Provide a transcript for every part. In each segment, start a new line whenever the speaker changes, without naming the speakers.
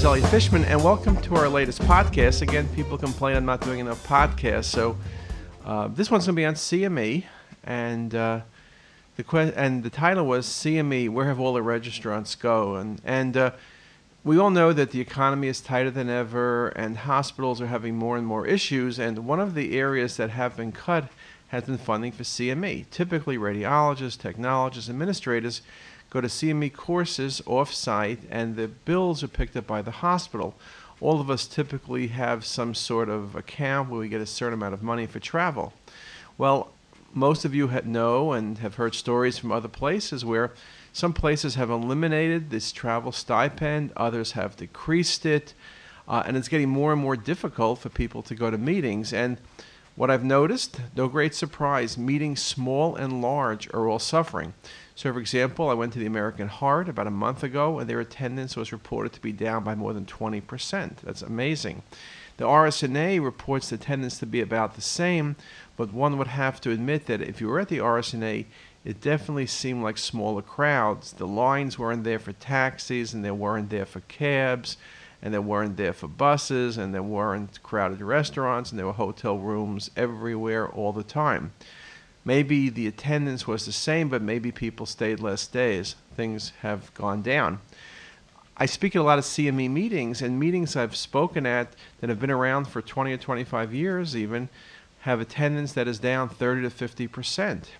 is Elliot Fishman, and welcome to our latest podcast. Again, people complain I'm not doing enough podcasts, so uh, this one's going to be on CME, and uh, the que- and the title was CME: Where have all the registrants go? And and uh, we all know that the economy is tighter than ever, and hospitals are having more and more issues. And one of the areas that have been cut has been funding for CME. Typically, radiologists, technologists, administrators go to CME courses off-site, and the bills are picked up by the hospital. All of us typically have some sort of account where we get a certain amount of money for travel. Well, most of you know and have heard stories from other places where some places have eliminated this travel stipend, others have decreased it, uh, and it's getting more and more difficult for people to go to meetings. And what I've noticed, no great surprise, meetings small and large are all suffering. So, for example, I went to the American Heart about a month ago, and their attendance was reported to be down by more than 20%. That's amazing. The RSNA reports the attendance to be about the same, but one would have to admit that if you were at the RSNA, it definitely seemed like smaller crowds. The lines weren't there for taxis, and they weren't there for cabs, and there weren't there for buses, and there weren't crowded restaurants, and there were hotel rooms everywhere all the time. Maybe the attendance was the same, but maybe people stayed less days. Things have gone down. I speak at a lot of CME meetings, and meetings I've spoken at that have been around for 20 or 25 years even have attendance that is down 30 to 50 percent.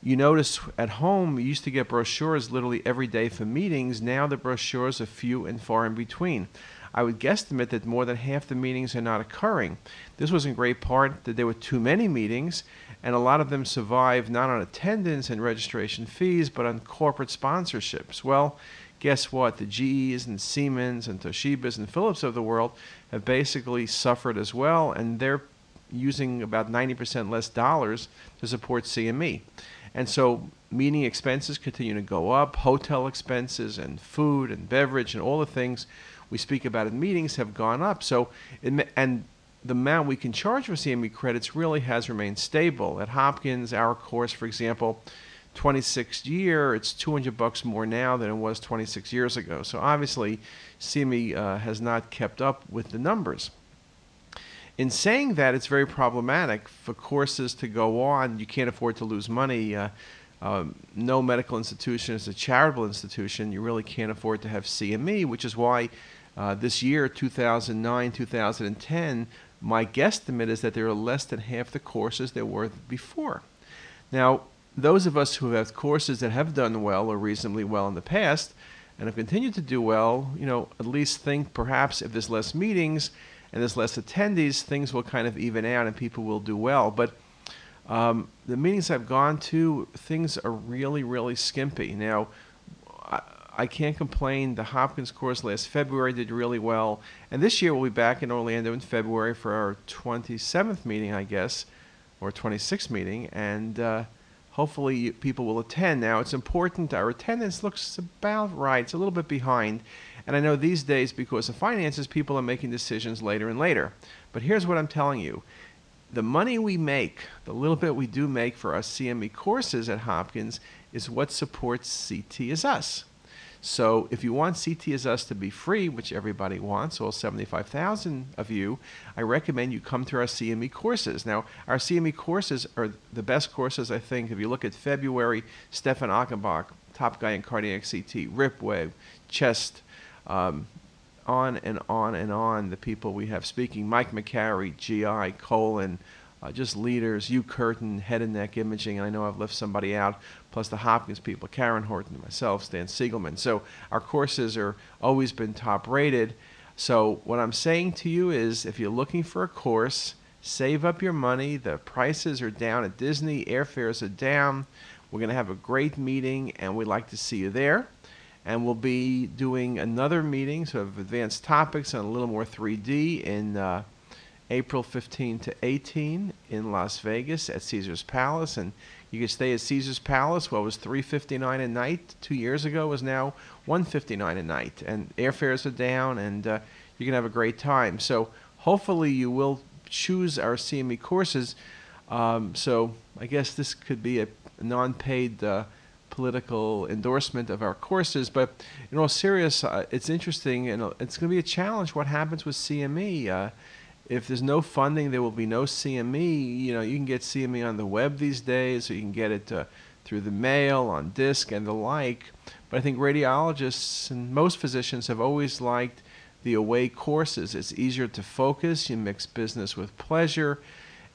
You notice at home, you used to get brochures literally every day for meetings. Now the brochures are few and far in between. I would guesstimate that more than half the meetings are not occurring. This was in great part that there were too many meetings, and a lot of them survived not on attendance and registration fees, but on corporate sponsorships. Well, guess what? The GEs and Siemens and Toshibas and Philips of the world have basically suffered as well, and they're using about 90% less dollars to support CME. And so meeting expenses continue to go up, hotel expenses and food and beverage and all the things we speak about in meetings have gone up. So, and the amount we can charge for CME credits really has remained stable. At Hopkins, our course, for example, 26 year, it's 200 bucks more now than it was 26 years ago. So obviously, CME uh, has not kept up with the numbers. In saying that, it's very problematic for courses to go on. You can't afford to lose money. Uh, um, no medical institution is a charitable institution. You really can't afford to have CME, which is why uh, this year, 2009, 2010, my guesstimate is that there are less than half the courses there were before. Now, those of us who have courses that have done well or reasonably well in the past and have continued to do well, you know, at least think perhaps if there's less meetings and there's less attendees, things will kind of even out and people will do well. But um, the meetings I've gone to, things are really, really skimpy. Now, I can't complain. The Hopkins course last February did really well. And this year we'll be back in Orlando in February for our 27th meeting, I guess, or 26th meeting. And uh, hopefully people will attend. Now, it's important. Our attendance looks about right. It's a little bit behind. And I know these days, because of finances, people are making decisions later and later. But here's what I'm telling you the money we make, the little bit we do make for our CME courses at Hopkins, is what supports CTisus. So if you want CTisus to be free, which everybody wants, all 75,000 of you, I recommend you come to our CME courses. Now, our CME courses are the best courses, I think. If you look at February, Stefan Achenbach, top guy in cardiac CT, Rip Webb, chest, um, on and on and on, the people we have speaking. Mike Macari, GI, colon, uh, just leaders, Hugh Curtin, head and neck imaging. and I know I've left somebody out, plus the Hopkins people, Karen Horton, myself, Stan Siegelman. So our courses are always been top rated. So what I'm saying to you is if you're looking for a course, save up your money. The prices are down at Disney, airfares are down. We're going to have a great meeting, and we'd like to see you there. And we'll be doing another meeting, sort of advanced topics and a little more 3D in. Uh, April 15 to 18 in Las Vegas at Caesar's Palace, and you can stay at Caesar's Palace. What was 359 a night two years ago is now 159 a night, and airfares are down, and uh, you can have a great time. So hopefully you will choose our CME courses. Um, so I guess this could be a non-paid uh, political endorsement of our courses, but in all serious, uh, it's interesting and uh, it's going to be a challenge. What happens with CME? Uh, if there's no funding, there will be no CME. You know, you can get CME on the web these days, or you can get it uh, through the mail, on disc, and the like. But I think radiologists and most physicians have always liked the away courses. It's easier to focus, you mix business with pleasure,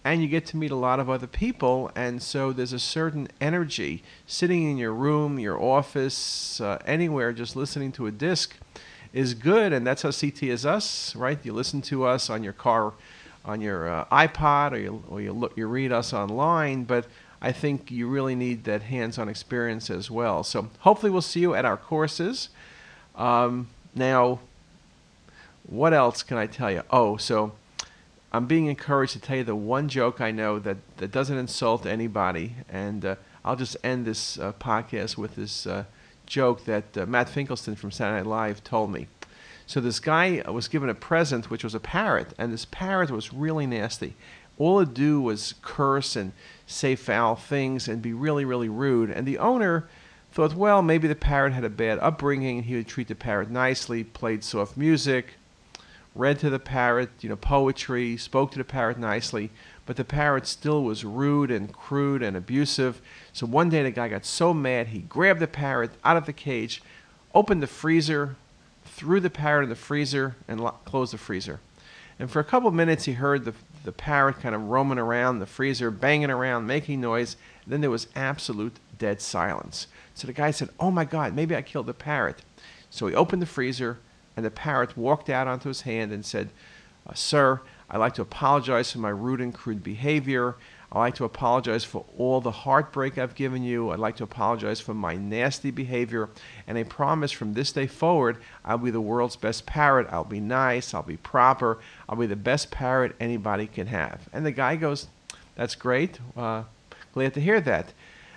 and you get to meet a lot of other people. And so there's a certain energy sitting in your room, your office, uh, anywhere, just listening to a disc is good. And that's how CTisus, right? You listen to us on your car, on your uh, iPod, or you, or you, look, you read us online. But I think you really need that hands on experience as well. So hopefully, we'll see you at our courses. Um, now, what else can I tell you? Oh, so I'm being encouraged to tell you the one joke I know that, that doesn't insult anybody. And uh, I'll just end this uh, podcast with this uh, joke that uh, Matt Finkelstein from Saturday Night Live told me. So this guy was given a present, which was a parrot, and this parrot was really nasty. All it'd do was curse and say foul things and be really, really rude. And the owner thought, well, maybe the parrot had a bad upbringing and he would treat the parrot nicely, played soft music, read to the parrot, you know, poetry, spoke to the parrot nicely, but the parrot still was rude and crude and abusive. So one day the guy got so mad he grabbed the parrot out of the cage, opened the freezer, threw the parrot in the freezer, and lo- closed the freezer. And for a couple of minutes, he heard the, the parrot kind of roaming around the freezer, banging around, making noise. Then there was absolute dead silence. So the guy said, Oh my God, maybe I killed the parrot. So he opened the freezer, and the parrot walked out onto his hand and said, uh, Sir, I'd like to apologize for my rude and crude behavior. I'd like to apologize for all the heartbreak I've given you. I'd like to apologize for my nasty behavior. And I promise from this day forward, I'll be the world's best parrot. I'll be nice. I'll be proper. I'll be the best parrot anybody can have. And the guy goes, That's great. Uh, glad to hear that.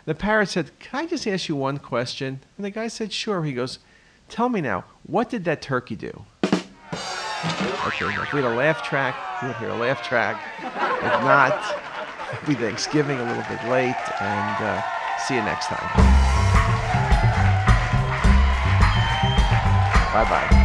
The parrot said, Can I just ask you one question? And the guy said, Sure. He goes, Tell me now, what did that turkey do? Okay, if we had a laugh track, you would hear a laugh track. If not, Happy Thanksgiving a little bit late, and uh, see you next time. Bye bye.